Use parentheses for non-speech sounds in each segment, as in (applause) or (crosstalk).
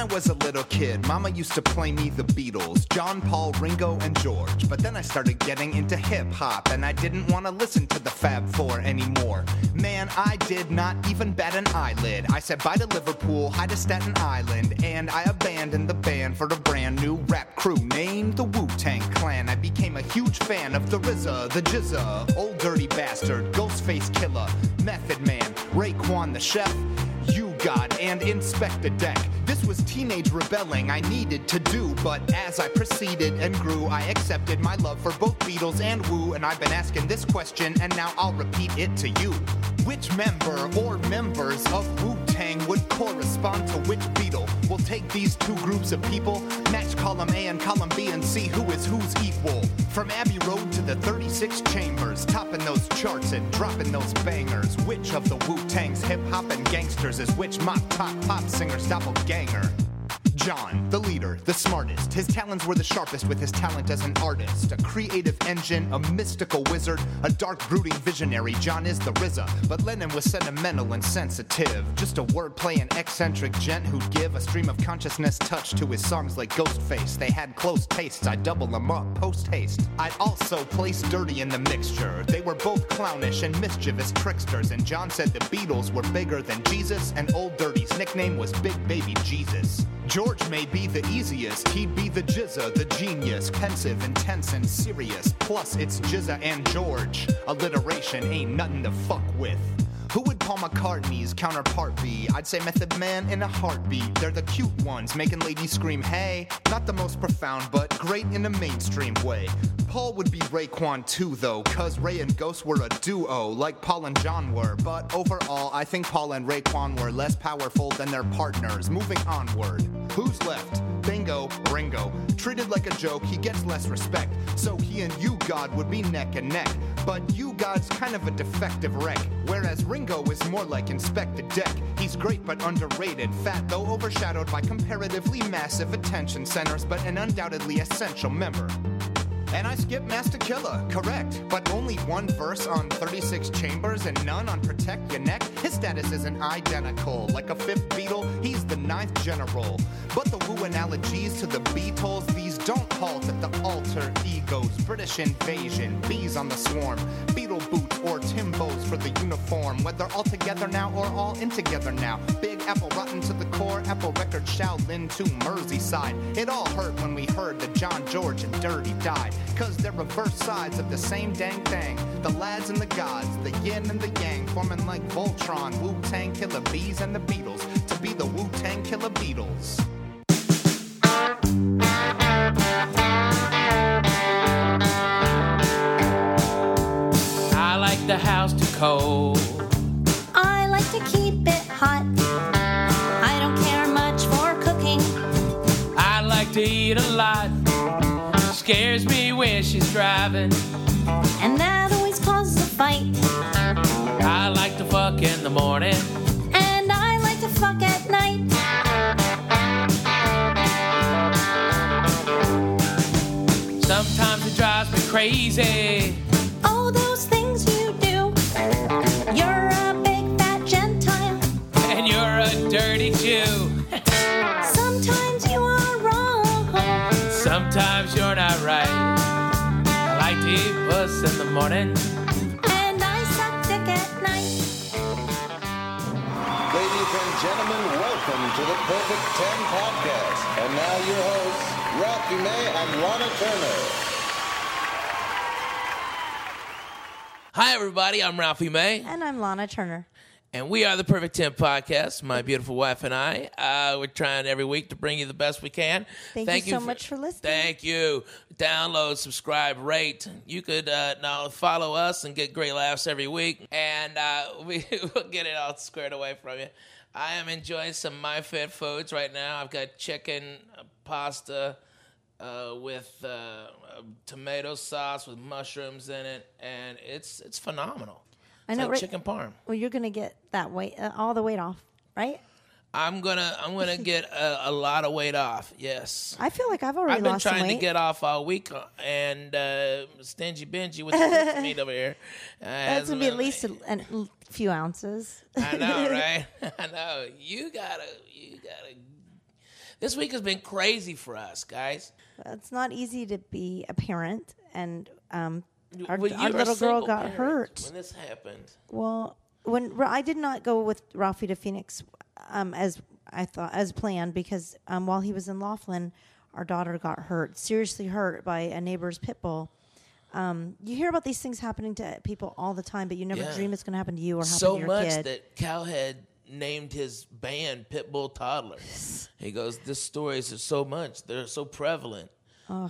I was a little kid, Mama used to play me the Beatles, John, Paul, Ringo, and George. But then I started getting into hip hop, and I didn't want to listen to the Fab Four anymore. Man, I did not even bat an eyelid. I said bye to Liverpool, hi to Staten Island, and I abandoned the band for a brand new rap crew named the Wu Tang Clan. I became a huge fan of the RZA, the GZA, Old Dirty Bastard, Ghostface Killah, Method Man, Raekwon the Chef. U-God and Inspectah Deck. This was teenage rebelling I needed to do, but as I proceeded and grew, I accepted my love for both Beatles and Wu, and I've been asking this question, and now I'll repeat it to you. Which member or members of Wu Tang would correspond to which Beatle? We'll take these two groups of people, match column A and column B, and see who is who's equal. From Abbey Road to the 36 Chambers, topping those charts and dropping those bangers. Which of the Wu Tang's hip hop and gangsters is which mop top pop singer's doppelganger? banger. John, the leader, the smartest. His talents were the sharpest with his talent as an artist. A creative engine, a mystical wizard, a dark, brooding visionary. John is the RZA, but Lennon was sentimental and sensitive. Just a wordplay and eccentric gent who'd give a stream of consciousness touch to his songs like Ghostface. They had close tastes, I'd double them up post haste. I'd also place Dirty in the mixture. They were both clownish and mischievous tricksters, and John said the Beatles were bigger than Jesus, and Old Dirty's nickname was Big Baby Jesus. George may be the easiest, he'd be the GZA, the genius, pensive, intense, and serious. Plus, it's GZA and George. Alliteration ain't nothing to fuck with. Paul McCartney's counterpart be? I'd say Method Man in a heartbeat. They're the cute ones, making ladies scream, hey. Not the most profound, but great in a mainstream way. Paul would be Raekwon too, though, cause Ray and Ghost were a duo, like Paul and John were. But overall, I think Paul and Raekwon were less powerful than their partners. Moving onward. Who's left? Ringo. Treated like a joke, he gets less respect. So he and you, God, would be neck and neck. But U-God's kind of a defective wreck. Whereas Ringo is more like Inspectah Deck. He's great but underrated. Fat, though overshadowed by comparatively massive attention centers, but an undoubtedly essential member. And I skip Masta Killa, correct. But only one verse on 36 Chambers and none on Protect Your Neck. His status isn't identical. Like a fifth Beatle, he's the ninth general. But the Wu analogies to the Beatles, these don't halt at the alter egos. British invasion, bees on the swarm, Beatle boots or Timbos for the uniform. Whether all together now or all in together now. Big Apple rotten to the core, Apple record Shaolin to Merseyside. It all hurt when we heard that John George and Dirty died. Cause they're reverse sides of the same dang thing. The lads and the gods, the yin and the yang, forming like Voltron, Wu Tang Killer Bees and the Beatles to be the Wu Tang Killer Beatles. I like the house too cold. I like to keep it hot. I don't care much for cooking. I like to eat a lot. Scares me when she's driving. And that always causes a fight. I like to fuck in the morning. And I like to fuck at night. Sometimes it drives me crazy. Morning. And I suck dick at night. Ladies and gentlemen, welcome to the Perfect 10 podcast. And now your hosts, Ralphie May and Lahna Turner. Hi, everybody. I'm Ralphie May. And I'm Lahna Turner. And we are the Perfect 10 Podcast, my beautiful wife and I. Uh, we're trying every week to bring you the best we can. Thank you so much for listening. Thank you. Download, subscribe, rate. You could uh, now follow us and get great laughs every week. And uh, (laughs) we will get it all squared away from you. I am enjoying some My Fit foods right now. I've got chicken, uh, pasta, uh, with uh, tomato sauce with mushrooms in it, and it's it's phenomenal. I know, like right- chicken parm. Well, you're gonna get that weight, uh, all the weight off, right? I'm gonna I'm gonna (laughs) get a, a lot of weight off. Yes, I feel like I've already I've been trying to get off all week, uh, and uh, stingy Benji with the (laughs) meat over here. Uh, That's gonna be at least a, a few ounces. I know, (laughs) right? I know. You gotta, you gotta. This week has been crazy for us, guys. It's not easy to be a parent, and um, our, Well, our little girl got hurt. when this happened. Well, when I did not go with Ralphie to Phoenix um, as I thought as planned because um, while he was in Laughlin, our daughter got hurt, seriously hurt by a neighbor's pit bull. Um, you hear about these things happening to people all the time, but you never Yeah. dream it's going to happen to you or happen so to your much kid. that Cowhead named his band Pitbull Toddler. he goes, "This stories are so much; they're so prevalent.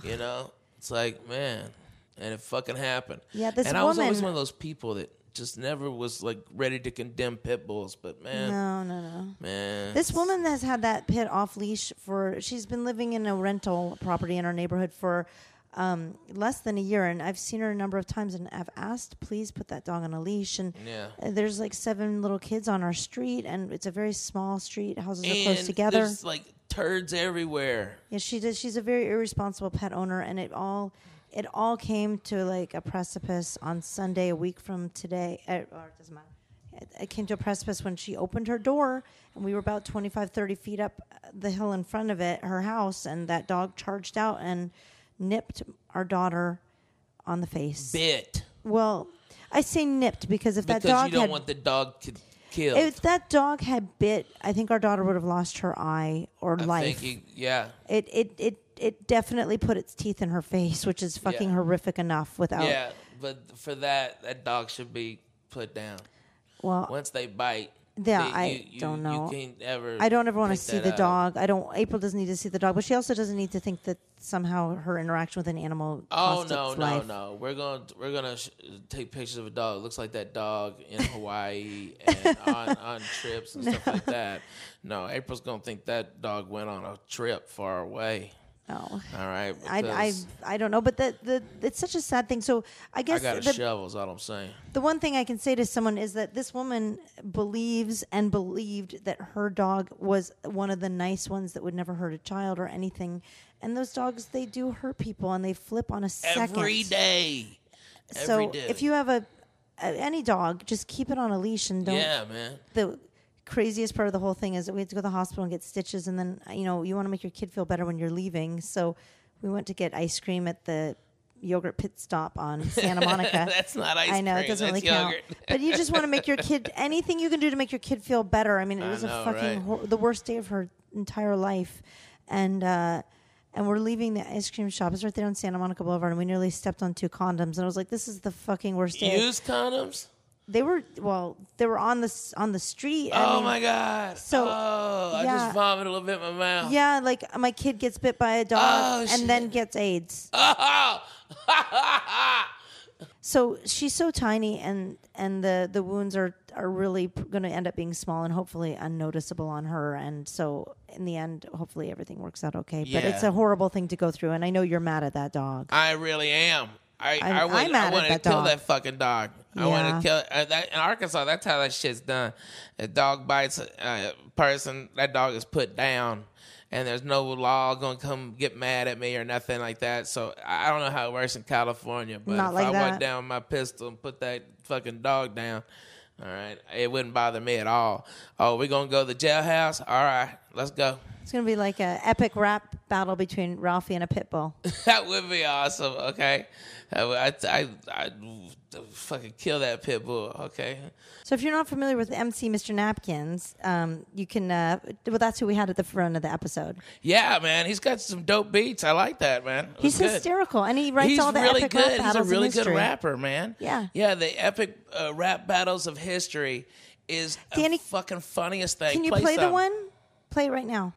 You know, it's like man, and it fucking happened. Yeah, this and I was always one of those people that just never was like ready to condemn pit bulls, but man, no, no, no. man, This woman has had that pit off leash for. She's been living in a rental property in our neighborhood for um, less than a year, and I've seen her a number of times, and I've asked, please put that dog on a leash. And Yeah. there's like seven little kids on our street, and it's a very small street. Houses are close together. There's like turds everywhere. Yeah, she does. She's a very irresponsible pet owner, and it all it all came to like a precipice on Sunday, a week from today. Uh, or it doesn't matter. It, it came to a precipice when she opened her door, and we were about 25, 30 feet up the hill in front of it, her house, and that dog charged out and nipped our daughter on the face. Bit Well, I say nipped because if because that dog Because you don't had want the dog ki- killed. if that dog had bit, I think our daughter would have lost her eye or I life. think you, yeah, It it it it definitely put its teeth in her face, which is fucking Yeah. horrific enough. Without yeah. But for that, that dog should be put down. well, Once they bite, Yeah, I you, you, don't know. You can't ever. I don't ever want to pick see that the out. dog. I don't. April doesn't need to see the dog, but she also doesn't need to think that somehow her interaction with an animal. Oh cost no, its no, life. no! We're gonna we're gonna sh- take pictures of a dog. It looks like that dog in (laughs) Hawaii and on, on trips and stuff like (laughs) that. No, April's gonna think that dog went on a trip far away. All right, I, I I don't know, but the, the it's such a sad thing. So I guess I, got a the, shovel. Is all I'm saying. the one thing I can say to someone is that this woman believes and believed that her dog was one of the nice ones that would never hurt a child or anything. And those dogs, they do hurt people and they flip on a second. Every day. So Every day. if you have a, a any dog, just keep it on a leash and don't. yeah, man. The craziest part of the whole thing is that we had to go to the hospital and get stitches, and then you know you want to make your kid feel better when you're leaving. So we went to get ice cream at the yogurt pit stop on (laughs) Santa Monica. That's not ice cream. I know it doesn't really count, but you just want to make your (laughs) kid anything you can do to make your kid feel better. I mean, it I was know, a fucking right? hor- the worst day of her entire life, and uh, and we're leaving the ice cream shop. It's right there on Santa Monica Boulevard, and we nearly stepped on two condoms, and I was like, "This is the fucking worst day." Used condoms. They were well, they were on the on the street. I oh mean, my god. so, oh, I just vomited a little bit in my mouth. Yeah, like my kid gets bit by a dog Oh, and then gets AIDS. Oh. (laughs) So she's so tiny, and and the the wounds are are really going to end up being small and hopefully unnoticeable on her. And so in the end, hopefully everything works out okay. But it's a horrible thing to go through, and I know you're mad at that dog. I really am. I I'm- I, would, mad I wanted that to kill dog. that fucking dog. I want to kill uh, that in Arkansas. That's how that shit's done. A dog bites a person, that dog is put down, and there's no law gonna come get mad at me or nothing like that. So I don't know how it works in California, but Not if like I that. went down my pistol and put that fucking dog down. All right, it wouldn't bother me at all. Oh, we're gonna go to the jailhouse? All right, let's go. It's going to be like a epic rap battle between Ralphie and a pit bull. (laughs) That would be awesome. Okay, I, I, I, I'd fucking kill that pit bull. Okay, So if you're not familiar with MC Mr. Napkins, um, you can. Uh, well, that's who we had at the front of the episode. yeah, man, he's got some dope beats. I like that, man. He's good. hysterical, and he writes He's all the really epic good. rap He's a really good rapper, man. Yeah. yeah. The epic uh, rap battles of history is Danny, the fucking funniest thing. Can you play, the one? Play it right now.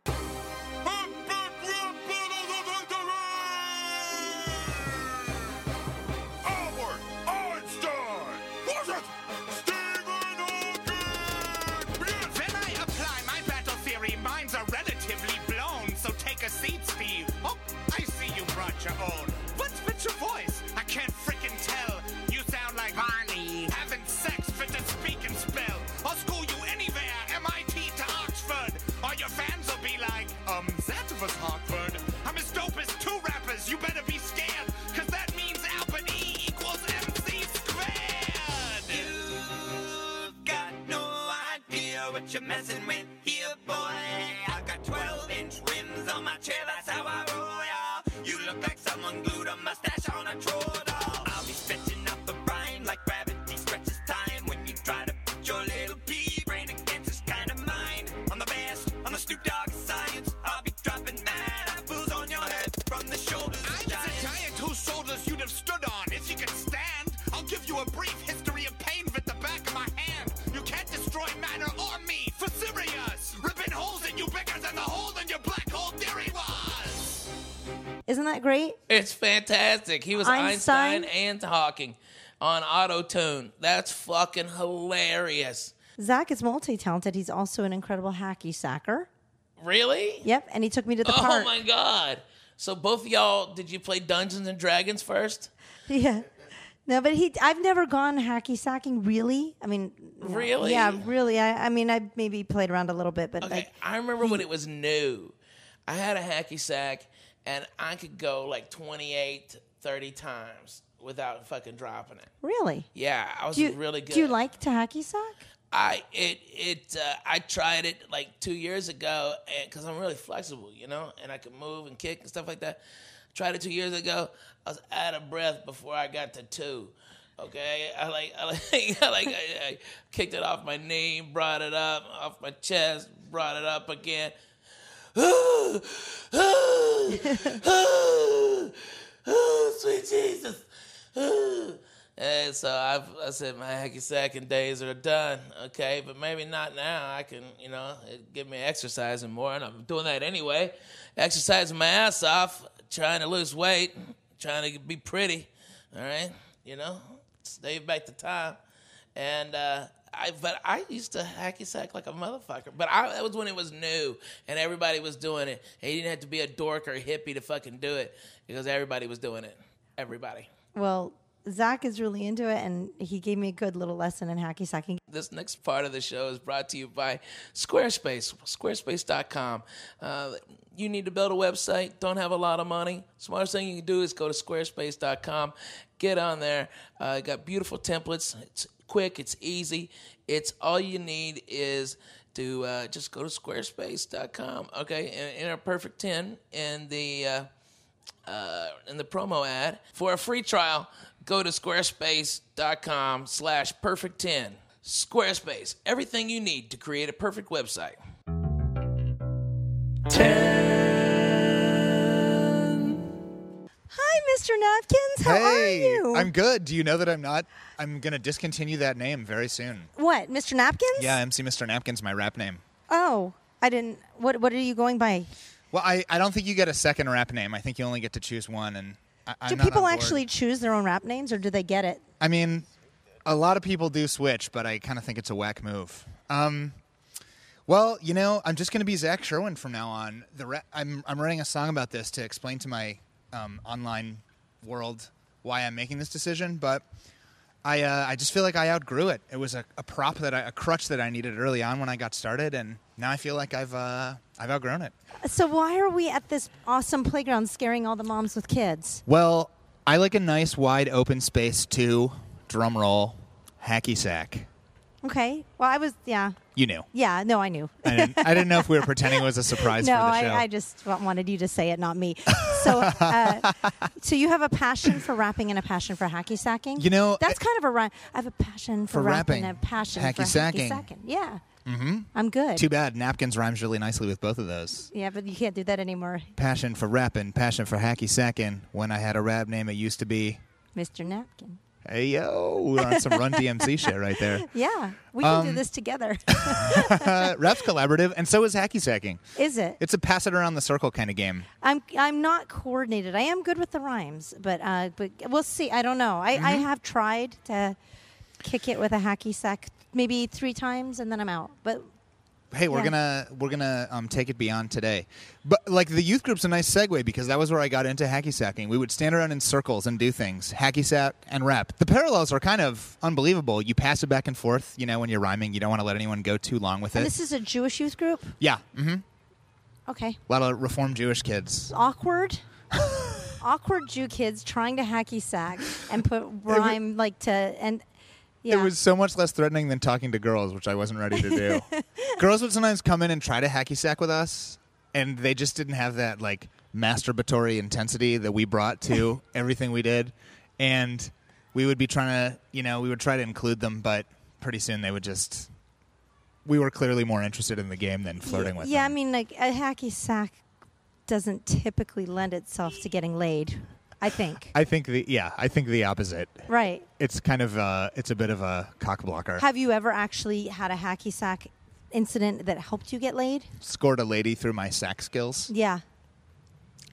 It's fantastic. He was Einstein? Einstein, and Hawking on auto tune. That's fucking hilarious. Zach is multi talented. He's also an incredible hacky sacker. Really? Yep, and he took me to the Oh park. my god. So both of y'all, did you play Dungeons and Dragons first? (laughs) Yeah. No, but he. I've never gone hacky sacking. Really? I mean, no. Really? Yeah, really. I. I mean, I maybe played around a little bit, but Okay, like, I remember when it was new. I had a hacky sack and I could go like 28, 30 times without fucking dropping it. really. Yeah, I was you, really good. Do you like to hacky sack? I it it uh, I tried it like two years ago, and because I'm really flexible, you know, and I can move and kick and stuff like that. Tried it two years ago. I was out of breath before I got to two. Okay, I like I like (laughs) I like I, I kicked it off my knee, brought it up off my chest, brought it up again. Sweet Jesus. And so I've, I said my hacky sacking days are done, okay, but maybe not now. I can, you know, give me exercising more, and I'm doing that anyway. Exercising my ass off, trying to lose weight, trying to be pretty, all right, you know, save back the time. And uh, I, but I used to hacky sack like a motherfucker. But I, that was when it was new and everybody was doing it. And you didn't have to be a dork or a hippie to fucking do it because everybody was doing it. Everybody. Well, Zach is really into it, and he gave me a good little lesson in hacky sacking. This next part of the show is brought to you by Squarespace, squarespace.com. Uh, you need to build a website, don't have a lot of money. Smartest thing you can do is go to squarespace.com, get on there. Uh, got beautiful templates. It's quick, it's easy. It's all you need is to uh, just go to squarespace.com. Okay, and enter perfect 10 in the. Uh, uh, in the promo ad for a free trial go to squarespace.com slash perfect 10 squarespace everything you need to create a perfect website Hi, Mr. Napkins. How hey, are you? I'm good. Do you know that I'm not? I'm gonna discontinue that name very soon. What, Mr. Napkins? Yeah, MC Mr. Napkins, my rap name. Oh, I didn't. What What are you going by? Well, I, I don't think you get a second rap name. I think you only get to choose one. And I, I'm Do not people on board. actually choose their own rap names, or do they get it? I mean, a lot of people do switch, but I kind of think it's a whack move. Um, well, you know, I'm just going to be Zach Sherwin from now on. The ra- I'm I'm writing a song about this to explain to my um, online world why I'm making this decision, but I uh, I just feel like I outgrew it. It was a, a prop that I, a crutch that I needed early on when I got started, and now I feel like I've uh, I've outgrown it. So why are we at this awesome playground scaring all the moms with kids? Well, I like a nice wide open space too. Drum roll, hacky sack. Okay. Well, I was. Yeah. You knew. Yeah. No, I knew. I didn't, I didn't know if we were pretending it was a (laughs) surprise no, for the show. I, I just wanted you to say it, not me. So, uh, so you have a passion for rapping and a passion for hacky sacking. You know, that's kind of a rhyme. I have a passion for, For rapping, and a passion hacky for sacking. hacky sacking. Yeah. Mm-hmm. I'm good. Too bad napkins rhymes really nicely with both of those. Yeah, but you can't do that anymore, Passion for rapping, passion for hacky sacking. When I had a rap name, it used to be. Mr. Napkin. Hey yo, we're on some Run DMC (laughs) shit right there. Yeah, we can Um, do this together. (laughs) Ref's collaborative, and so is hacky sacking. Is it? It's a pass it around the circle kind of game. I'm I'm not coordinated. I am good with the rhymes, but uh, but we'll see. I don't know. I, I Mm-hmm. have tried to kick it with a hacky sack maybe three times, and then I'm out. But Hey, we're Yeah. gonna we're gonna um, take it beyond today, but like the youth group's a nice segue because that was where I got into hacky sacking. We would stand around in circles and do things, hacky sack and rap. The parallels are kind of unbelievable. You pass it back and forth. You know, when you're rhyming, you don't want to let anyone go too long with and it. this is a Jewish youth group. yeah, hmm Okay, a lot of Reformed Jewish kids. awkward. (laughs) awkward Jew kids trying to hacky sack and put (laughs) rhyme like to and yeah. It was so much less threatening than talking to girls, which I wasn't ready to do. (laughs) girls would sometimes come in and try to hacky sack with us, and they just didn't have that like masturbatory intensity that we brought to (laughs) everything we did. And we would be trying to, you know, we would try to include them, but pretty soon they would just. We were clearly more interested in the game than flirting with them. yeah, them. I mean, like a hacky sack doesn't typically lend itself to getting laid. I think. I think the yeah, I think the opposite. right. It's kind of uh, it's a bit of a cock blocker. Have you ever actually had a hacky sack incident that helped you get laid? Scored a lady through my sack skills. Yeah.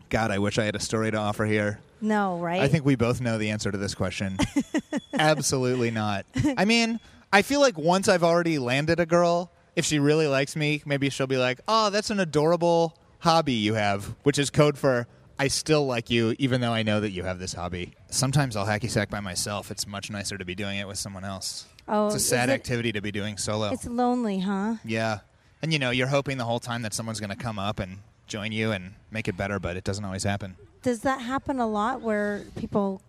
God, I wish I had a story to offer here. No, right? I think we both know the answer to this question. (laughs) Absolutely not. I mean, I feel like once I've already landed a girl, if she really likes me, maybe she'll be like, "Oh, that's an adorable hobby you have," which is code for I still like you even though I know that you have this hobby. Sometimes I'll hacky sack by myself. It's much nicer to be doing it with someone else. Oh, it's a sad it- activity to be doing solo. It's lonely, huh? yeah. And you know, you're hoping the whole time that someone's going to come up and join you and make it better, but it doesn't always happen. Does that happen a lot where people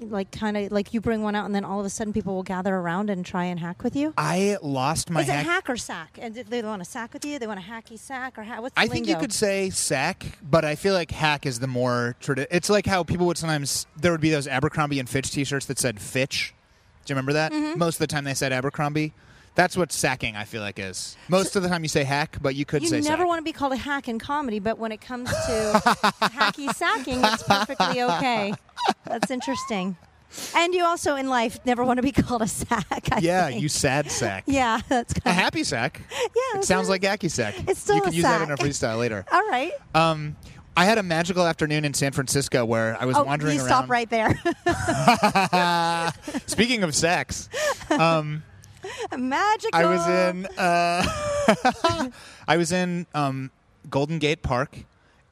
like kind of like you bring one out and then all of a sudden people will gather around and try and hack with you? I lost my Is it hack- hack or sack? And if they want to sack with you, they want a hacky sack or ha- what's the I think you could say sack, but I feel like hack is the more tradi- It's like how people would sometimes there would be those Abercrombie and Fitch T-shirts that said Fitch. Do you remember that? Mm-hmm. Most of the time they said Abercrombie. That's what sacking I feel like is. Most of the time you say hack, but you could You say You never sack. want to be called a hack in comedy, but when it comes to (laughs) hacky sacking, it's perfectly okay. That's interesting. And you also in life never want to be (laughs) called a sack. I yeah, think. you sad sack. (laughs) Yeah, that's A kind of. happy sack. Yeah, It sounds like hacky sack. It's still You a can use that in a freestyle later. All right. Um, I had a magical afternoon in San Francisco where I was Oh, wandering you around. stop right there. Speaking of sex, um, (laughs) Magical. I was in uh, (laughs) I was in um, Golden Gate Park,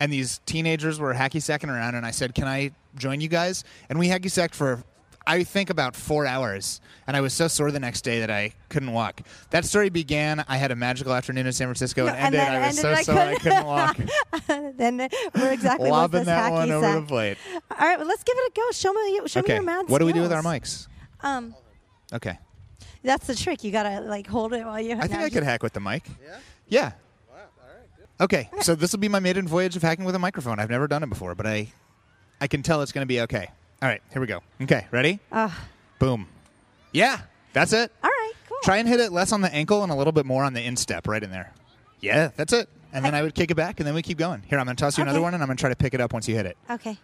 and these teenagers were hacky sacking around, and I said, "Can I join you guys?" And we hacky sacked for. I think about four hours, and I was so sore the next day that I couldn't walk. That story began. I had a magical afternoon in San Francisco, No, and ended. I was ended, so I sore I couldn't- couldn't walk. (laughs) then we're exactly Lobbing that hacky one over sack. the plate. All right, well, let's give it a go. Show me, show me Okay, your mad what do we do with our mics? Um, Okay, that's the trick. You gotta like hold it while you. I think I could hack with the mic. Yeah. Yeah. all right Okay, so this will be my maiden voyage of hacking with a microphone. I've never done it before, but I, I can tell it's going to be okay. All right, here we go. Okay, ready? Uh, Boom. Yeah, that's it. all right, cool. Try and hit it less on the ankle and a little bit more on the instep, right in there. Yeah, that's it. And then I would kick it back, and then we keep going. Here, I'm going to toss you another one, and I'm going to try to pick it up once you hit it. Okay.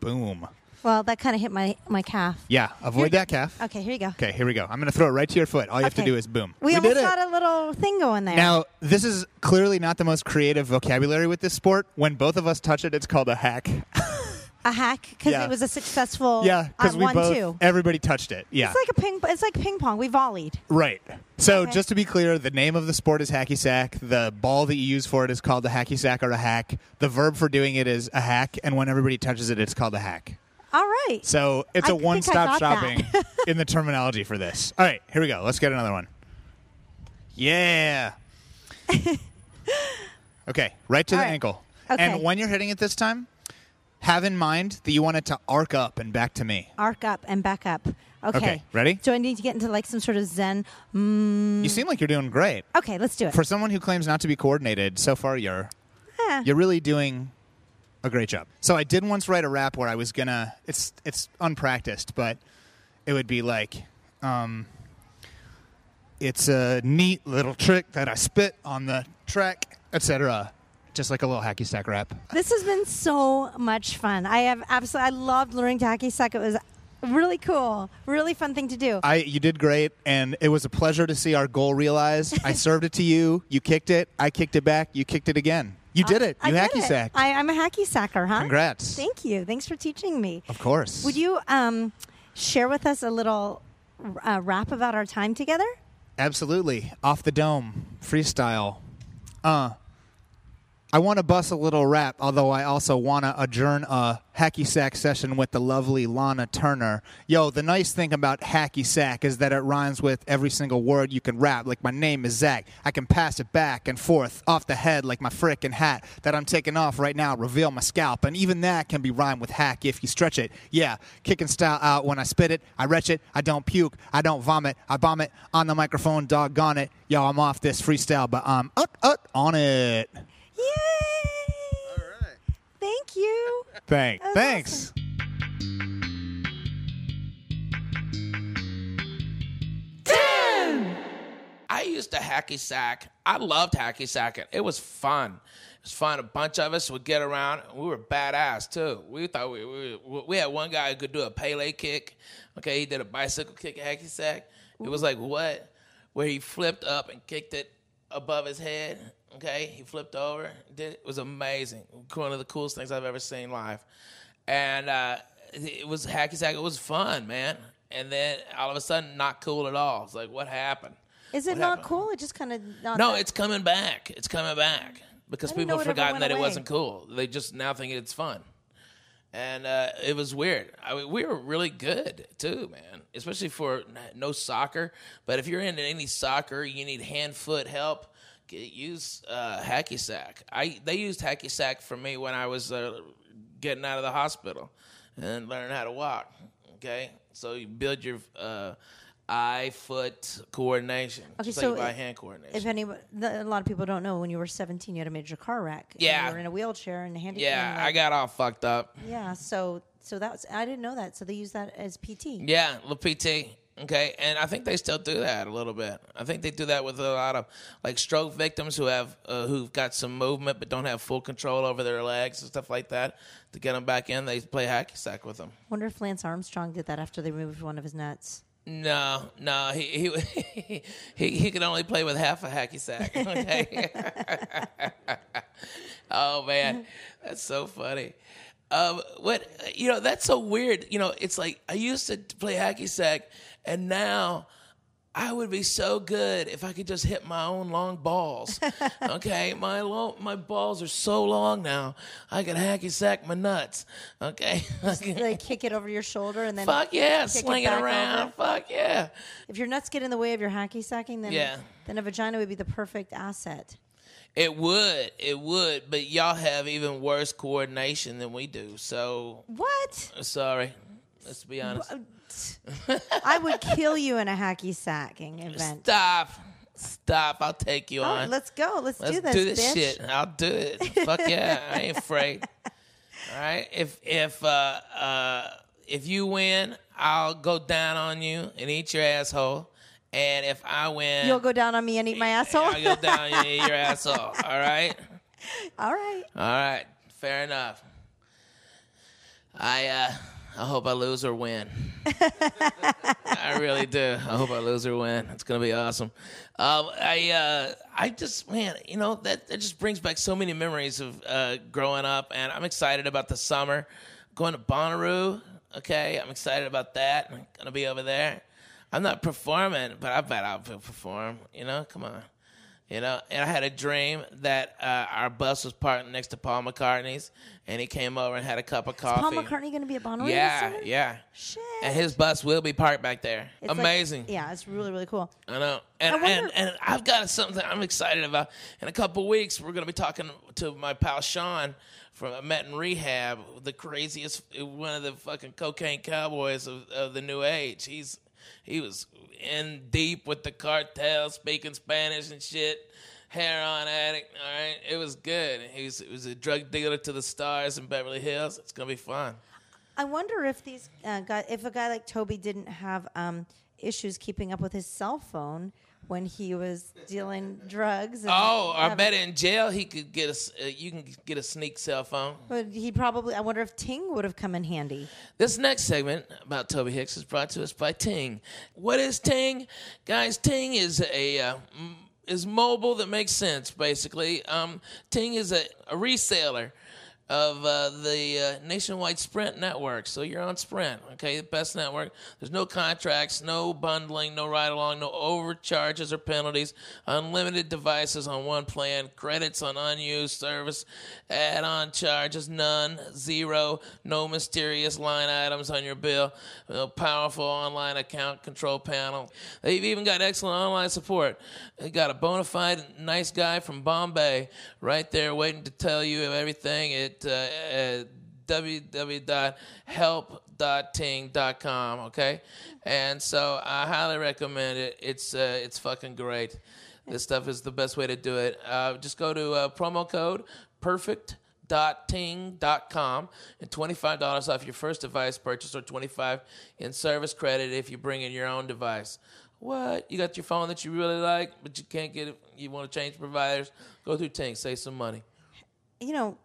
Boom. Well, that kind of hit my my calf. Yeah, avoid that calf. Okay, here you go. Okay, here we go. I'm going to throw it right to your foot. All you have to Okay. do is boom. We, almost got a little thing going there. Now, this is clearly not the most creative vocabulary with this sport. When both of us touch it, it's called a hack. a hack because Yeah. it was a successful. yeah, because we one both, two. everybody touched it. Yeah, It's like a ping. It's like ping pong. We volleyed. right. So, Okay. just to be clear, the name of the sport is hacky sack. The ball that you use for it is called a hacky sack or a hack. The verb for doing it is a hack, and when everybody touches it, it's called a hack. All right. So it's I a one-stop shopping (laughs) in the terminology for this. All right, here we go. Let's get another one. Yeah. okay, right to All the right. ankle. Okay. And when you're hitting it this time, have in mind that you want it to arc up and back to me. Arc up and back up. Okay. Okay, ready? Do I need to get into like some sort of zen? Mm, You seem like you're doing great. okay, let's do it. For someone who claims not to be coordinated, so far you're Eh. you're really doing a great job. So I did once write a rap where I was gonna it's it's unpracticed, but it would be like um it's a neat little trick that I spit on the track, etc. Just like a little hacky sack rap. This has been so much fun. I have absolutely. I loved learning to hacky sack. It was really cool. Really fun thing to do. I you did great and it was a pleasure to see our goal realized. I (laughs) served it to you, you kicked it, I kicked it back, you kicked it again. You did it. I You did hacky it. sacked. I, I'm a hacky sacker, huh? Congrats. Thank you. Thanks for teaching me. Of course. Would you um, share with us a little uh, rap about our time together? Absolutely. Off the dome. Freestyle. Uh I want to bust a little rap, although I also want to adjourn a hacky sack session with the lovely Lahna Turner. Yo, the nice thing about hacky sack is that it rhymes with every single word you can rap. Like my name is Zach. I can pass it back and forth off the head like my frickin' hat that I'm taking off right now. Reveal my scalp, and even that can be rhymed with hack if you stretch it. Yeah, kicking style out when I spit it. I retch it. I don't puke. I don't vomit. I bomb it on the microphone. Doggone it. Yo, I'm off this freestyle, but I'm up, up on it. Yay! All right. Thank you. (laughs) Thanks. That's Thanks. I used to hacky sack. I loved hacky sacking. It was fun. It was fun. A bunch of us would get around. We were badass too. We thought we we, we had one guy who could do a Pele kick. Okay, he did a bicycle kick hacky sack. It was like what? Where he flipped up and kicked it above his head. Okay, he flipped over. Did it. was amazing. One of the coolest things I've ever seen live. And uh, it was hacky sack. It was fun, man. And then all of a sudden, not cool at all. It's like, what happened? Is it What not happened? cool? It just kind of not. No, that- it's coming back. It's coming back because people have forgotten that it wasn't cool. They just now think it's fun, and uh, it was weird. I mean, we were really good too, man. Especially for no soccer. But if you're into any soccer, you need hand foot help. Get, use uh, hacky sack. I they used hacky sack for me when I was uh, getting out of the hospital and learning how to walk. Okay, so you build your uh, eye foot coordination. Okay, so by if- hand coordination. If any, a lot of people don't know, when you were 17, you had a major car wreck. Yeah. you were in a wheelchair and handy. Yeah, I got all fucked up. Yeah, so so that was I didn't know that. So they use that as PT. Yeah, little PT. Okay, and I think they still do that a little bit. I think they do that with a lot of like stroke victims who have uh, who've got some movement but don't have full control over their legs and stuff like that. To get them back in, they play hacky sack with them. Wonder if Lance Armstrong did that after they removed one of his nuts. No, no, he he (laughs) he, he could only play with half a hacky sack. (laughs) Okay. (laughs) oh man, that's so funny. Um, what you know? That's so weird. You know, it's like I used to play hacky sack, and now I would be so good if I could just hit my own long balls. (laughs) Okay, my long, my balls are so long now. I can hacky sack my nuts. Okay, (laughs) (laughs) like kick it over your shoulder and then fuck yeah, kick it it around. over. Fuck yeah. If your nuts get in the way of your hacky sacking, then Yeah. then a vagina would be the perfect asset. It would, it would, but y'all have even worse coordination than we do. So What? sorry. Let's be honest. (laughs) I would kill you in a hacky sacking event. Stop, stop. I'll take you All on. let's go. Let's, Let's do this, do this bitch. shit. I'll do it. Fuck yeah, I ain't afraid. (laughs) All right. If if uh uh if you win, I'll go down on you and eat your asshole. And if I win, You'll go down on me and eat my asshole. I'll go down and eat your (laughs) asshole. All right. All right. All right, fair enough. I uh, I hope I lose or win. (laughs) I really do. I hope I lose or win. It's gonna be awesome. Um, I uh, I just man, you know that that just brings back so many memories of uh, growing up, and I'm excited about the summer. Going to Bonnaroo. Okay, I'm excited about that. I'm gonna be over there. I'm not performing, but I bet I'll perform. You know, come on. You know, and I had a dream that uh, our bus was parked next to Paul McCartney's, and he came over and had a cup of coffee. Paul McCartney going to be at Bonnaroo this Yeah, summer? yeah. Shit. And his bus will be parked back there. It's like- Amazing. yeah, it's really really cool. I know. And, I wonder- and and I've got something I'm excited about. In a couple weeks, we're going to be talking to my pal Sean from I met in rehab, the craziest, one of the fucking cocaine cowboys of, of the new age. He's he was in deep with the cartel, speaking Spanish and shit. Heroin addict. All right, it was good. He was, he was a drug dealer to the stars in Beverly Hills. It's gonna be fun. I wonder if these uh, guy, if a guy like Tobe didn't have um, issues keeping up with his cell phone when he was dealing drugs. And Oh, I having- bet in jail he could get a. Uh, you can get a sneak cell phone. But he probably. I wonder if Ting would have come in handy. This next segment about Tobe Hixx is brought to us by Ting. What is Ting, guys? Ting is a uh, is mobile that makes sense. Basically, um, Ting is a, a reseller of uh, the uh, nationwide Sprint network. So you're on Sprint, okay, the best network. There's no contracts, no bundling, no ride along, no overcharges or penalties. Unlimited devices on one plan, credits on unused service, add-on charges none, zero, no mysterious line items on your bill, no powerful online account control panel. They've even got excellent online support. They got a bona fide nice guy from Bombay right there waiting to tell you everything at uh, uh, www.help.ting.com. Okay, and so I highly recommend it. It's uh, it's fucking great. This stuff is the best way to do it. Uh, just go to uh, promo code perfect ting.com and $25 off your first device purchase or 25 in service credit if you bring in your own device. What? You got your phone that you really like, but you can't get it. You want to change providers? Go through Ting, save some money. You know,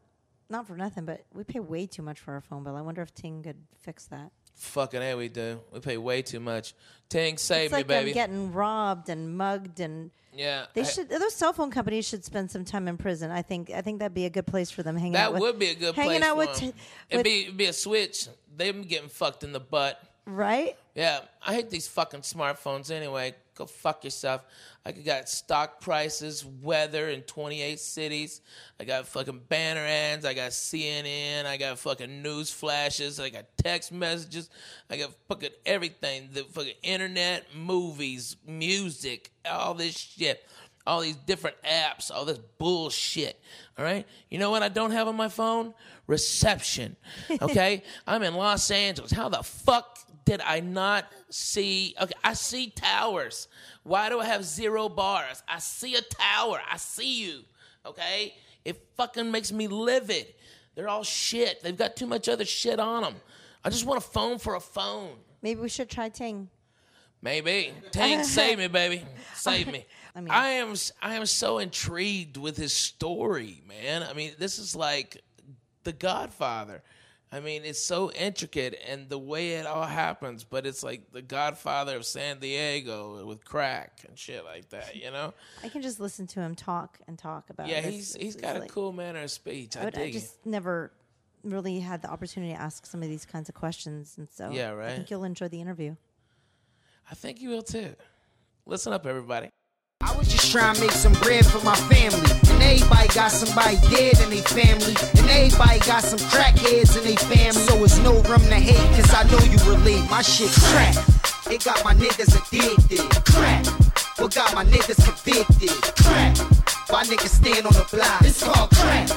not for nothing, but we pay way too much for our phone bill. I wonder if Ting could fix that. Fucking A, we do. We pay way too much. Ting, save it's me, like um, baby. I'm getting robbed and mugged, and yeah. they I- should. Those cell phone companies should spend some time in prison. I think. I think that'd be a good place for them hanging That out. With, would be a good hanging place out for with, t- It'd be, it'd be a switch. Them getting fucked in the butt. right. Yeah, I hate these fucking smartphones anyway. Go fuck yourself. I got stock prices, weather in 28 cities. I got fucking banner ads. I got CNN. I got fucking news flashes. I got text messages. I got fucking everything. The fucking internet, movies, music, all this shit. All these different apps, all this bullshit. All right? You know what I don't have on my phone? Reception. (laughs) Okay? I'm in Los Angeles. How the fuck did I not see? Okay, I see towers. Why do I have zero bars? I see a tower. I see you. Okay? It fucking makes me livid. They're all shit. They've got too much other shit on them. I just want a phone for a phone. Maybe we should try Ting. Maybe. Tank, (laughs) save me, baby. Save me. (laughs) I mean- I am I am so intrigued with his story, man. I mean, this is like The Godfather. I mean, it's so intricate and the way it all happens, but it's like The Godfather of San Diego with crack and shit like that, you know? (laughs) I can just listen to him talk and talk about. Yeah, this. he's he's It's got a like- cool manner of speech. I, I, would, I dig it. just never really had the opportunity to ask some of these kinds of questions, and so Yeah, right? I think you'll enjoy the interview. I think you will too. Listen up, everybody. I was just trying to make some bread for my family. And everybody got somebody dead in their family. And everybody got some crackheads in their family. So it's no room to hate, cause I know you relate. My shit crack. It got my niggas addicted. Crack. What got my niggas convicted? Crack. My niggas stand on the block. It's called crack.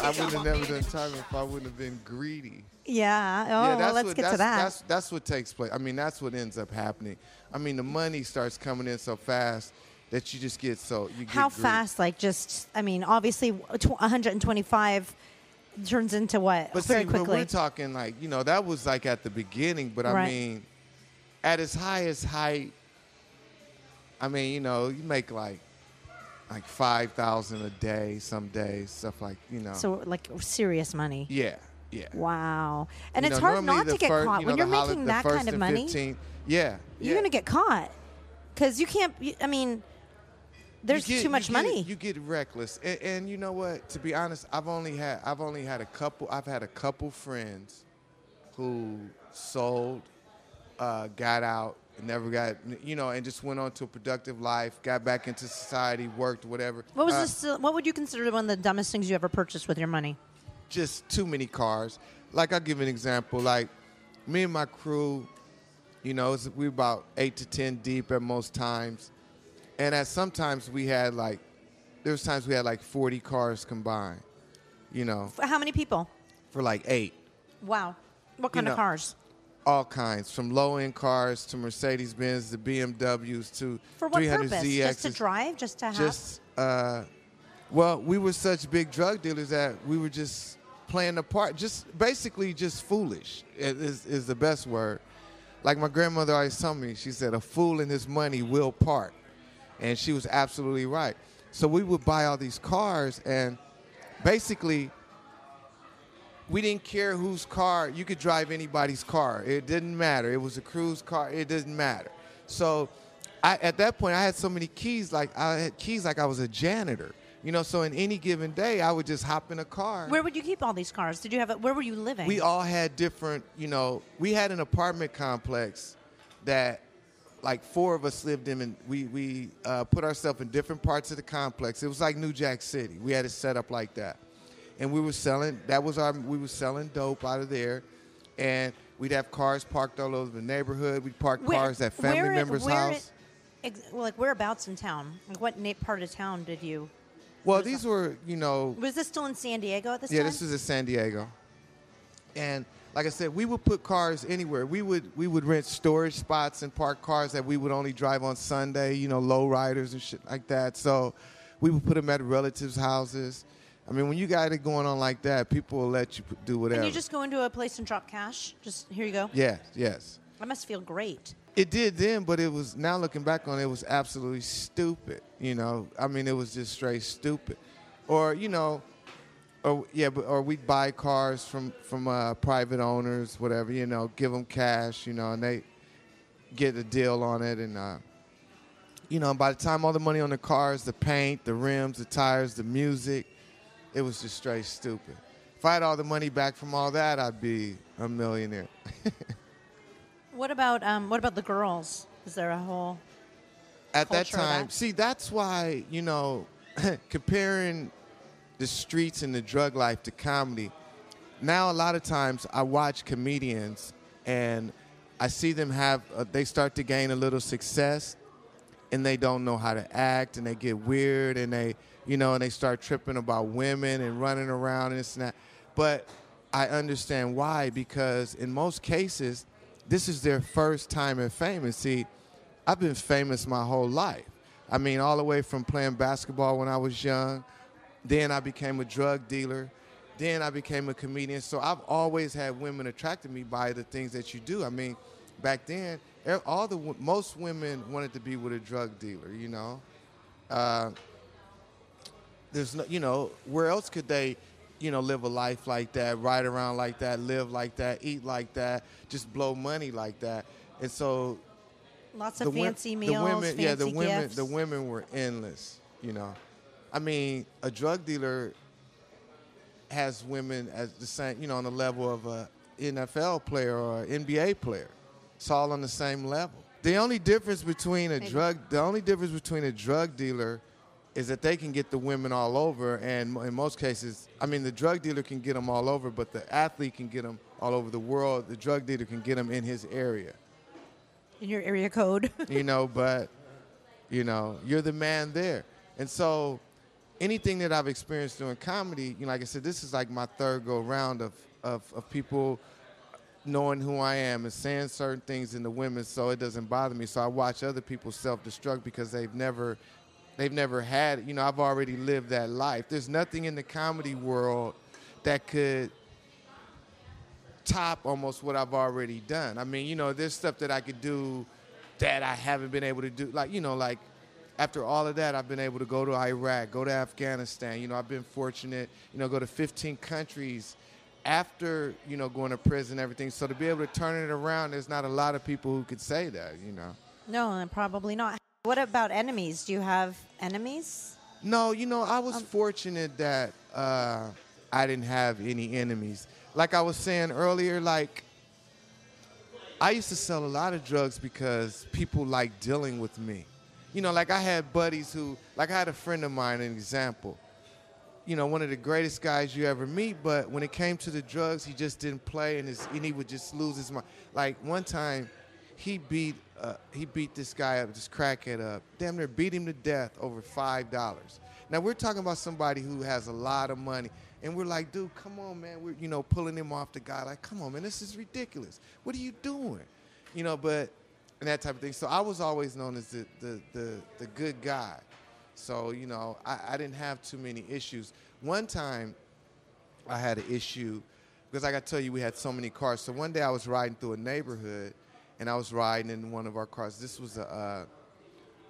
I would have never done time if I wouldn't have been greedy. Yeah. Oh, yeah, well, let's what, get that's, to that. That's, that's what takes place. I mean, that's what ends up happening. I mean, the money starts coming in so fast that you just get so you get How greedy. fast? Like, just I mean, obviously, tw- 125 turns into what But very see, when quickly. we're talking like you know that was like at the beginning, but I Right. mean, at its highest height, I mean, you know, you make like like five thousand a day some days, stuff like you know. so, like, serious money. yeah, yeah. Wow. And You it's know, hard normally not the to get fir- caught you know, when the you're holi- making the that first kind of and money. 15 yeah, You're yeah. gonna get caught because you can't. You, I mean, there's get- too much you get- money. You get reckless, and, and you know what? To be honest, I've only had I've only had a couple. I've had a couple friends who sold, uh, got out, never got you know, and just went on to a productive life, got back into society, worked, whatever. what was Uh, this? What would you consider one of the dumbest things you ever purchased with your money? just too many cars. Like I'll give an example. Like me and my crew, you know, we about eight to ten deep at most times, and at sometimes we had like, there was times we had like forty cars combined. You know, For how many people? for like eight, Wow. What kind of know, cars? all kinds, from low end cars to Mercedes Benz to BMWs to For what 300 purpose? ZXs. Just to drive? Just to have? just uh, well, we were such big drug dealers that we were just playing the part, just basically just foolish is, is the best word. Like my grandmother always told me, she said, "A fool and his money will part," and she was absolutely right. So we would buy all these cars, and basically, we didn't care whose car. You could drive anybody's car. It didn't matter. It was a cruise car. It didn't matter. So, I, at that point, I had so many keys. Like I had keys, like I was a janitor. You know, so in any given day, I would just hop in a car. Where would you keep all these cars? Did you have? A, where were you living? We all had different, you know, we had an apartment complex that like four of us lived in and we, we uh, put ourselves in different parts of the complex. It was like New Jack City. We had it set up like that. And we were selling, that was our, we were selling dope out of there. And we'd have cars parked all over the neighborhood. We'd park Where- cars at family where- members' where house. Ex- well, like whereabouts in town? Like what na- part of town did you? well, these were, you know, Was this still in San Diego at this yeah, time? Yeah, this was in San Diego. And like I said, we would put cars anywhere. We would we would rent storage spots and park cars that we would only drive on Sunday. You know, low riders and shit like that. So we would put them at relatives' houses. I mean, when you got it going on like that, people will let you do whatever. And you just go into a place and drop cash. Just here you go. yes, yes. That must feel great. It did then, but it was now looking back on it, it was absolutely stupid. You know, I mean, it was just straight stupid. Or you know, or yeah, but, or we'd buy cars from from uh, private owners, whatever. You know, give them cash. You know, and they get a deal on it, and uh, you know, by the time all the money on the cars, the paint, the rims, the tires, the music, it was just straight stupid. If I had all the money back from all that, I'd be a millionaire. (laughs) What about um? What about the girls? Is there a whole? at that time that. see that's why you know (clears throat) comparing the streets and the drug life to comedy now a lot of times i watch comedians and i see them have uh, they start to gain a little success and they don't know how to act and they get weird and they you know and they start tripping about women and running around and and that but i understand why because in most cases this is their first time in fame and see I've been famous my whole life. I mean, all the way from playing basketball when I was young. Then I became a drug dealer. Then I became a comedian. So I've always had women attracted me by the things that you do. I mean, back then, all the most women wanted to be with a drug dealer. You know, uh, there's no, you know, where else could they, you know, live a life like that, ride around like that, live like that, eat like that, just blow money like that? And so Lots the of wo- fancy the meals, women, fancy yeah, the women, the women were endless. You know, I mean, a drug dealer has women as the same, you know, on the level of a NFL player or an NBA player. It's all on the same level. The only difference between a drug, the only difference between a drug dealer is that they can get the women all over, and in most cases, I mean, the drug dealer can get them all over, but the athlete can get them all over the world. The drug dealer can get them in his area in your area code. you know, but you know, you're the man there. And so anything that I've experienced doing comedy, you know, like I said, this is like my third go round of, of, of people knowing who I am and saying certain things in the women so it doesn't bother me. So I watch other people self destruct because they've never they've never had you know, I've already lived that life. There's nothing in the comedy world that could top almost what I've already done. I mean, you know, there's stuff that I could do that I haven't been able to do. Like, you know, like after all of that, I've been able to go to Iraq, go to Afghanistan. You know, I've been fortunate, you know, go to 15 countries after, you know, going to prison and everything. So to be able to turn it around, there's not a lot of people who could say that, you know. no, and probably not. What about enemies? Do you have enemies? No, you know, I was fortunate that uh, I didn't have any enemies. Like I was saying earlier, like I used to sell a lot of drugs because people like dealing with me. You know, like I had buddies who, like I had a friend of mine, an example. You know, one of the greatest guys you ever meet, but when it came to the drugs, he just didn't play, and, his, and he would just lose his mind. Like one time, he beat uh, he beat this guy up, this crackhead up, damn near beat him to death over five dollars. Now we're talking about somebody who has a lot of money, and we're like, dude, come on, man. We're you know pulling him off the guy, like, come on, man, this is ridiculous. What are you doing? You know, but and that type of thing. So I was always known as the the the, the good guy. So you know, I, I didn't have too many issues. One time, I had an issue because like I got to tell you, we had so many cars. So one day I was riding through a neighborhood, and I was riding in one of our cars. This was a uh,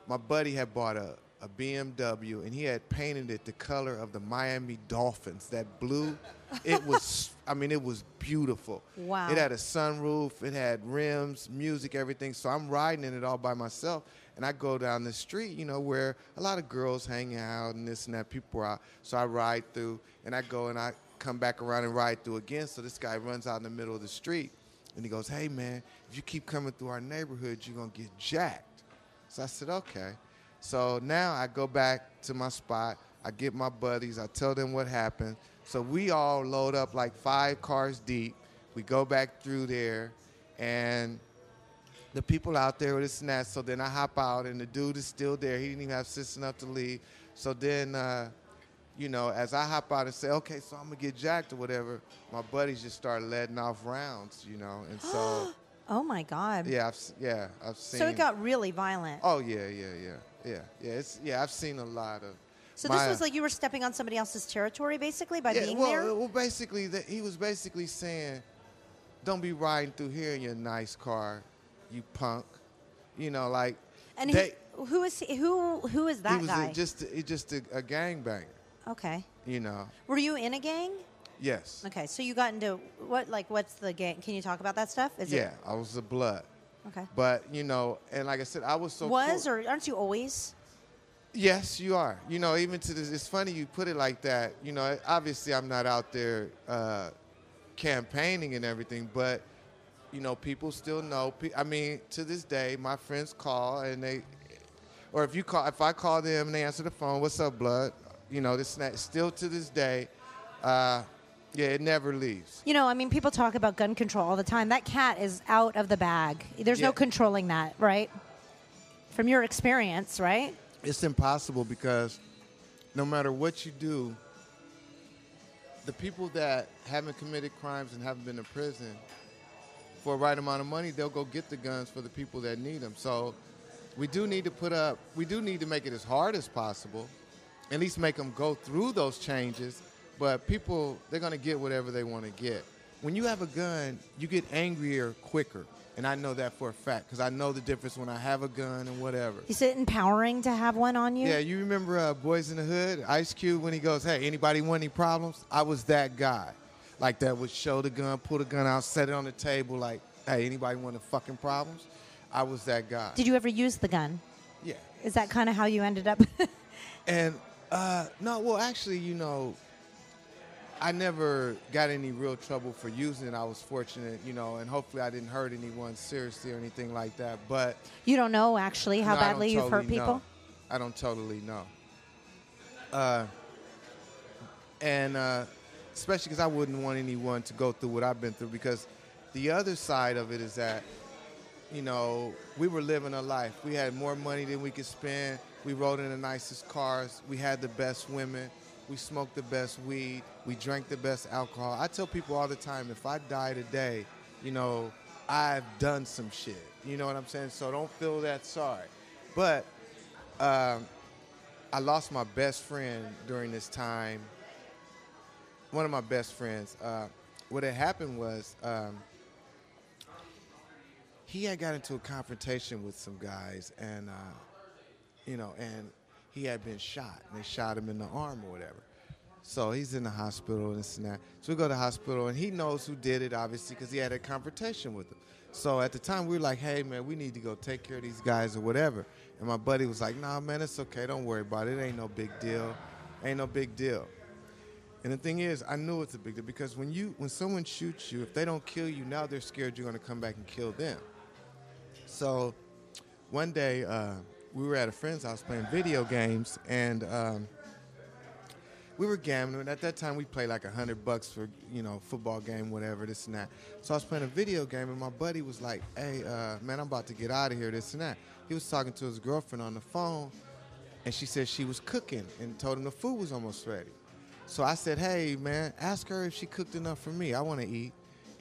my buddy had bought a, a BMW, and he had painted it the color of the Miami Dolphins, that blue. It was, (laughs) I mean, it was beautiful. Wow. It had a sunroof, it had rims, music, everything. So I'm riding in it all by myself, and I go down the street, you know, where a lot of girls hang out and this and that. People are out. So I ride through, and I go and I come back around and ride through again. So this guy runs out in the middle of the street, and he goes, "Hey man, if you keep coming through our neighborhood, you're gonna get jacked." So I said, "Okay." So now I go back to my spot. I get my buddies. I tell them what happened. So we all load up like five cars deep. We go back through there, and the people out there with and that. So then I hop out, and the dude is still there. He didn't even have sense enough to leave. So then, uh, you know, as I hop out and say, okay, so I'm gonna get jacked or whatever, my buddies just start letting off rounds, you know, and so (gasps) Oh my God. yeah, I've yeah, I've seen. So it got really violent. Oh yeah, yeah, yeah, yeah, yeah. It's yeah. I've seen a lot of, So this was like you were stepping on somebody else's territory, basically, by yeah, being well, there. Uh, well, basically, the, he was basically saying, "Don't be riding through here in your nice car, you punk." You know, like and they, who, who is he, who? Who is that he was uh, guy? A, just a, just a, a gangbanger. okay. You know, Were you in a gang? yes, Okay, so you got into what? Like, what's the gang? Can you talk about that stuff? Is yeah, I was a blood. Okay? But you know, and like I said, I was so was cool. or aren't you always? Yes, you are. You know, even to this, it's funny you put it like that. You know, obviously I'm not out there uh, campaigning and everything, but you know, people still know. I mean, to this day, my friends call and they, or if you call, if I call them and they answer the phone, "What's up, blood?" You know, this and that. Still to this day, uh, yeah, it never leaves. You know, I mean, people talk about gun control all the time. That cat is out of the bag. There's no controlling that, right? From your experience, right? it's impossible because no matter what you do, the people that haven't committed crimes and haven't been to prison for a right amount of money, they'll go get the guns for the people that need them. So we do need to put up, we do need to make it as hard as possible, at least make them go through those changes. But people, they're going to get whatever they want to get. When you have a gun, you get angrier quicker. And I know that for a fact because I know the difference when I have a gun and whatever. Is it empowering to have one on you? Yeah, you remember uh, Boys in the Hood, Ice Cube, when he goes, "Hey, anybody want any problems?" I was that guy, like that would show the gun, pull the gun out, set it on the table, like, "Hey, anybody want the fucking problems?" I was that guy. Did you ever use the gun? yeah, Is that kind of how you ended up? (laughs) and uh, no, well, actually, you know, I never got any real trouble for using it. I was fortunate, you know, and hopefully I didn't hurt anyone seriously or anything like that. But you don't know actually how No, badly you've hurt people. know. I don't totally know. Uh, and uh, especially because I wouldn't want anyone to go through what I've been through. Because the other side of it is that, you know, we were living a life. We had more money than we could spend. We rode in the nicest cars. We had the best women. We smoked the best weed. We drank the best alcohol. I tell people all the time, if I die today, you know, I've done some shit. You know what I'm saying? So don't feel that sorry. But um, I lost my best friend during this time. One of my best friends. Uh, what had happened was um, he had got into a confrontation with some guys, and uh, you know, and he had been shot. And they shot him in the arm or whatever. So he's in the hospital and this and that. So we go to the hospital, and he knows who did it, obviously, because he had a confrontation with him. So at the time, we were like, hey, man, we need to go take care of these guys or whatever. And my buddy was like, nah, man, it's okay. Don't worry about it. It ain't no big deal. Ain't no big deal. And the thing is, I knew it's a big deal because when you when someone shoots you, if they don't kill you, now they're scared you're going to come back and kill them. So one day uh, we were at a friend's house playing video games, and um, we were gambling. At that time, we played like a hundred bucks for you know football game, whatever, this and that. So I was playing a video game, and my buddy was like, "Hey, uh, man, I'm about to get out of here, this and that." He was talking to his girlfriend on the phone, and she said she was cooking and told him the food was almost ready. So I said, "Hey, man, ask her if she cooked enough for me. I want to eat."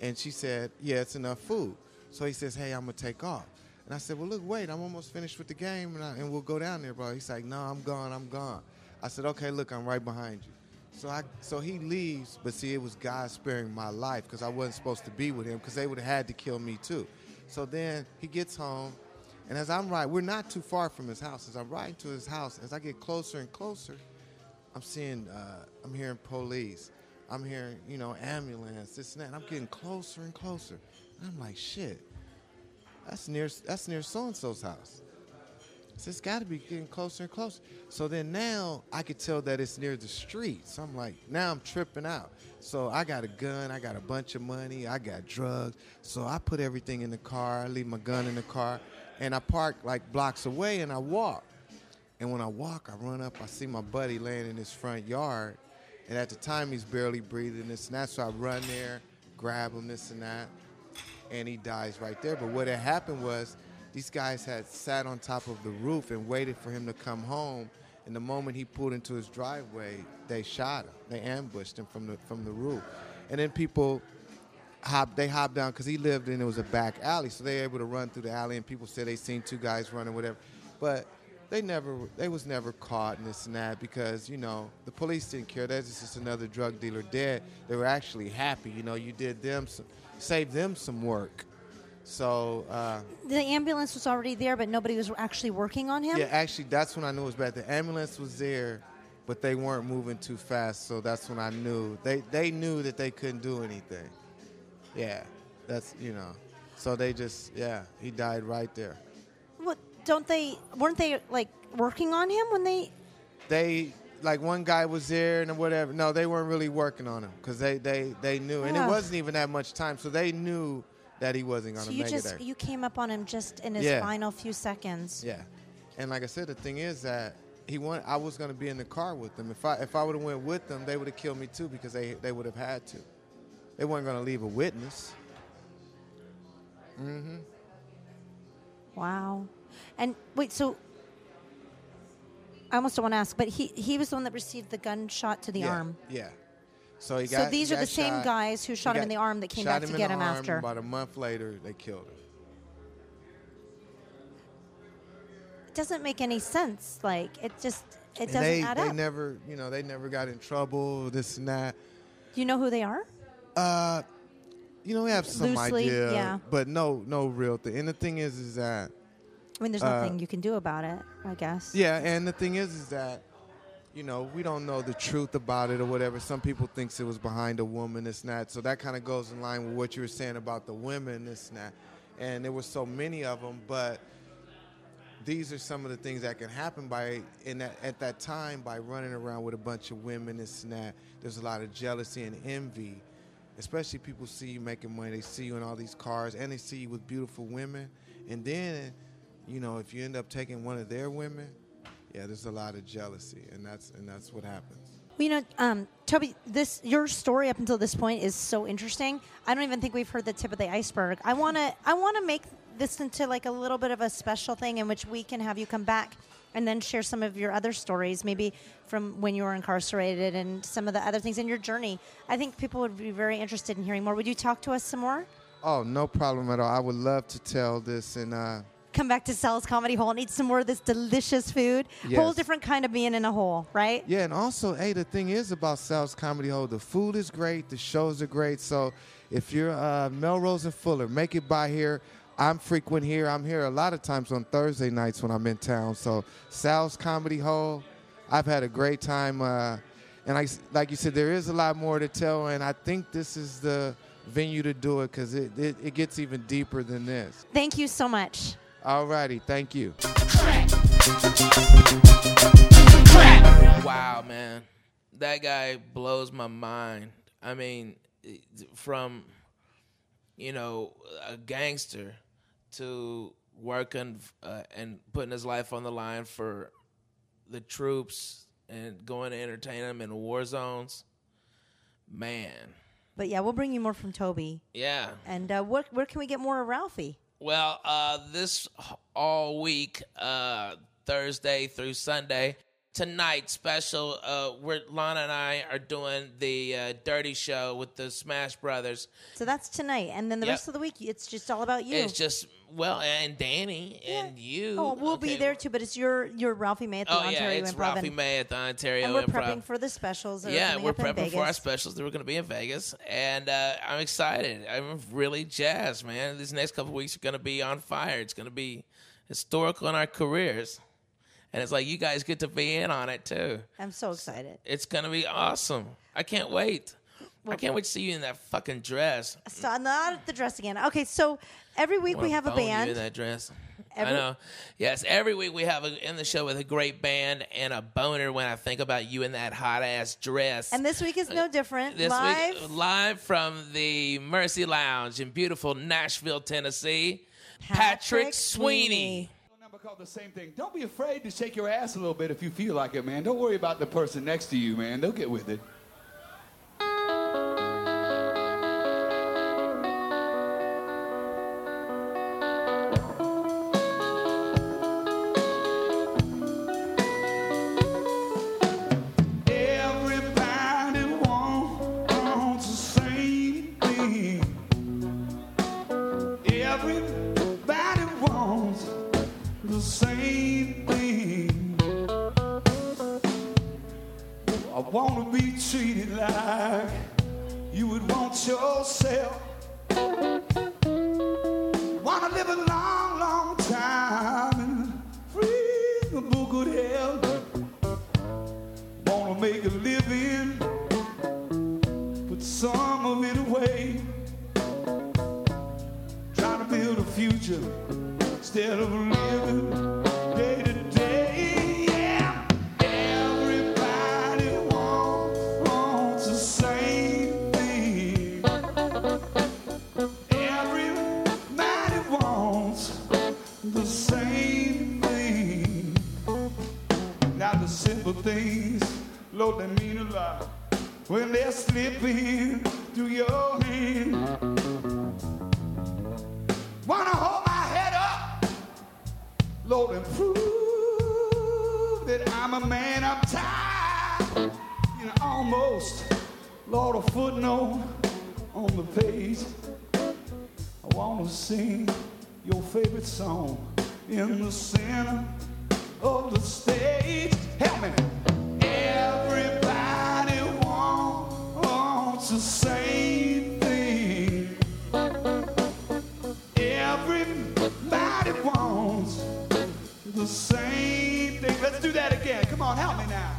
And she said, "Yeah, it's enough food." So he says, "Hey, I'm gonna take off." And I said, "Well, look, wait, I'm almost finished with the game, and, I, and we'll go down there, bro." He's like, "No, I'm gone. I'm gone." I said, "Okay, look, I'm right behind you." So I, so he leaves, but see, it was God sparing my life because I wasn't supposed to be with him because they would have had to kill me too. So then he gets home, and as I'm riding, we're not too far from his house. As I'm riding to his house, as I get closer and closer, I'm seeing, uh, I'm hearing police. I'm hearing, you know, ambulance, this and that. And I'm getting closer and closer. And I'm like, shit, that's near, that's near so and so's house. So it's got to be getting closer and closer. So then now I could tell that it's near the street. So I'm like, now I'm tripping out. So I got a gun, I got a bunch of money, I got drugs. So I put everything in the car, I leave my gun in the car, and I park like blocks away and I walk. And when I walk, I run up, I see my buddy laying in his front yard. And at the time, he's barely breathing, this and that. So I run there, grab him, this and that, and he dies right there. But what had happened was these guys had sat on top of the roof and waited for him to come home. And the moment he pulled into his driveway, they shot him. They ambushed him from the from the roof. And then people hop they hopped down because he lived in it was a back alley, so they were able to run through the alley. And people said they seen two guys running, whatever. But they never they was never caught in this and that because you know the police didn't care. That's just another drug dealer dead. They were actually happy. You know, you did them some, saved them some work. So uh, The ambulance was already there, but nobody was actually working on him. yeah, actually, that's when I knew it was bad. The ambulance was there, but they weren't moving too fast. So that's when I knew they they knew that they couldn't do anything. Yeah, that's you know. So they just yeah, he died right there. What don't they? Weren't they like working on him when they? they like one guy was there and whatever. No, they weren't really working on him because they, they they knew, and it wasn't even that much time, so they knew that he wasn't going So to you make just it there. you came up on him just in his Yeah. final few seconds. yeah, and like I said, the thing is that he want I was going to be in the car with them. If I if I would have went with them, they would have killed me too because they they would have had to. They weren't going to leave a witness. Mm-hmm. Wow. And wait, so I almost don't want to ask, but he he was the one that received the gunshot to the yeah, arm. Yeah. So he got. So these are the same guys who shot him in the arm that came back to get him arm, after. About a month later, they killed him. It doesn't make any sense. Like it just it And doesn't they, add they up. never, you know, they never got in trouble. This and that. Do you know who they are? Uh, you know, we have some Loosely, idea, yeah. but no, no real thing. And the thing is, is that I mean, there's Uh, nothing you can do about it. I guess. yeah, and the thing is, is that you know we don't know the truth about it or whatever. Some people thinks it was behind a woman, this and that. So that kind of goes in line with what you were saying about the women, this and that. And there were so many of them, but these are some of the things that can happen by in that at that time by running around with a bunch of women this and that. There's a lot of jealousy and envy, especially people see you making money. They see you in all these cars and they see you with beautiful women, and then you know if you end up taking one of their women, yeah, there's a lot of jealousy, and that's and that's what happens. Well, you know, um, Tobe, this your story up until this point is so interesting. I don't even think we've heard the tip of the iceberg. I wanna, I wanna make this into like a little bit of a special thing in which we can have you come back and then share some of your other stories, maybe from when you were incarcerated and some of the other things in your journey. I think people would be very interested in hearing more. Would you talk to us some more? Oh, no problem at all. I would love to tell this, and uh, Come back to Sal's Comedy Hole and eat some more of this delicious food. Whole different kind of being in a hole, right? Yeah, and also, hey, the thing is about Sal's Comedy Hole, the food is great, the shows are great. So if you're uh, Melrose and Fuller, make it by here. I'm frequent here. I'm here a lot of times on Thursday nights when I'm in town. So Sal's Comedy Hole, I've had a great time. Uh, and I, like you said, there is a lot more to tell, and I think this is the venue to do it because it, it, it gets even deeper than this. Thank you so much. Alrighty, thank you. Wow, man. That guy blows my mind. I mean, from, you know, a gangster to working uh, and putting his life on the line for the troops and going to entertain them in war zones. Man. But yeah, we'll bring you more from Tobe. Yeah. And uh, where, where can we get more of Ralphie? Well, uh, this all week, uh, Thursday through Sunday. Tonight, special. Uh, we're Lahna and I are doing the uh, Dirty Show with the Smash Brothers. So that's tonight, and then the Yep. rest of the week, it's just all about you. It's just well, and Danny and you. oh, we'll be there too, but it's your your Ralphie May at the Oh Ontario yeah, it's Improv, Ralphie and, May at the Ontario and we're Improv. prepping for the specials. Yeah, we're prepping for our specials that we're going to be in Vegas, and uh, I'm excited. I'm really jazzed, man. These next couple weeks are going to be on fire. It's going to be historical in our careers, and it's like you guys get to be in on it too. I'm so excited. It's going to be awesome. I can't wait. I can't wait to see you in that fucking dress. So I'm not the dress again. Okay, so every week we have a bone you band. in that dress. Every- I know. Yes, every week we have a, in the show with a great band and a boner when I think about you in that hot ass dress. And this week is no uh, different. This Live. week, live from the Mercy Lounge in beautiful Nashville, Tennessee, Patrick, Sweeney. number called the same thing. Don't be afraid to shake your ass a little bit if you feel like it, man. Don't worry about the person next to you, man. They'll get with it. Future instead of living day to day. Yeah, everybody wants, wants the same thing. Everybody wants the same thing. Now the simple things, Lord, they mean a lot when they're slipping through your hand. A man. I'm tired, you know, almost, Lord, a footnote on the page. I wanna sing your favorite song in the center of the stage. Help me. Everybody wants, the same thing. Everybody wants the same. Let's do that again. Come on, help me now.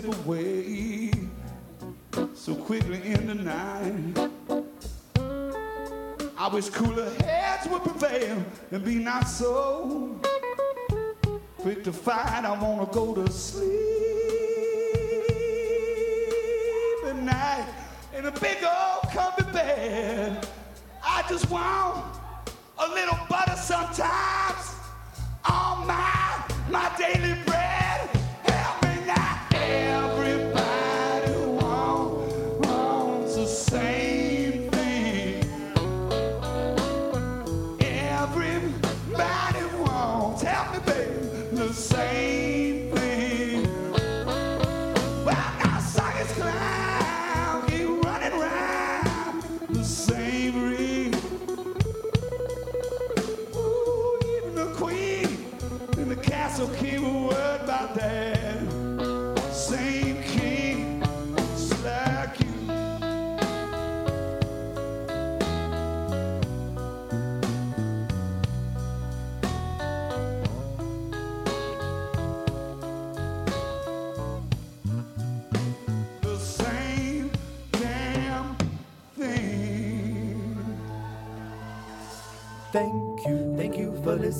Slip away so quickly in the night. I wish cooler heads would prevail and be not so quick to fight. I wanna go to sleep at night in a big old comfy bed. I just want a little butter sometimes on my my